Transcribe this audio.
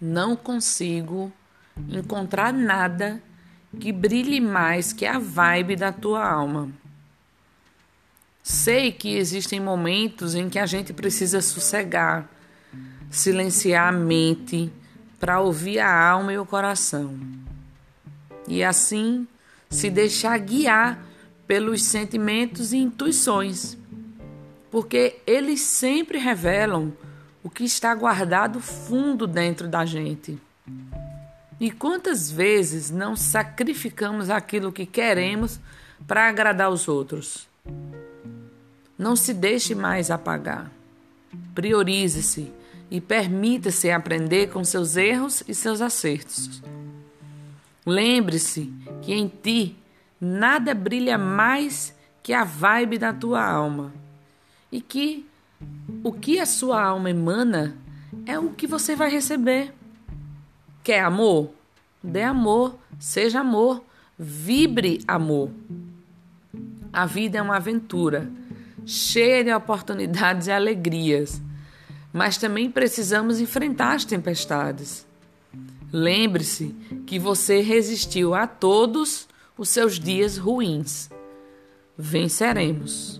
Não consigo encontrar nada que brilhe mais que a vibe da tua alma. Sei que existem momentos em que a gente precisa sossegar, silenciar a mente para ouvir a alma e o coração. E assim se deixar guiar pelos sentimentos e intuições, porque eles sempre revelam o que está guardado fundo dentro da gente. E quantas vezes não sacrificamos aquilo que queremos para agradar os outros? Não se deixe mais apagar. Priorize-se e permita-se aprender com seus erros e seus acertos. Lembre-se que em ti nada brilha mais que a vibe da tua alma e que o que a sua alma emana é o que você vai receber. Quer amor? Dê amor, seja amor, vibre amor. A vida é uma aventura, cheia de oportunidades e alegrias, mas também precisamos enfrentar as tempestades. Lembre-se que você resistiu a todos os seus dias ruins. Venceremos.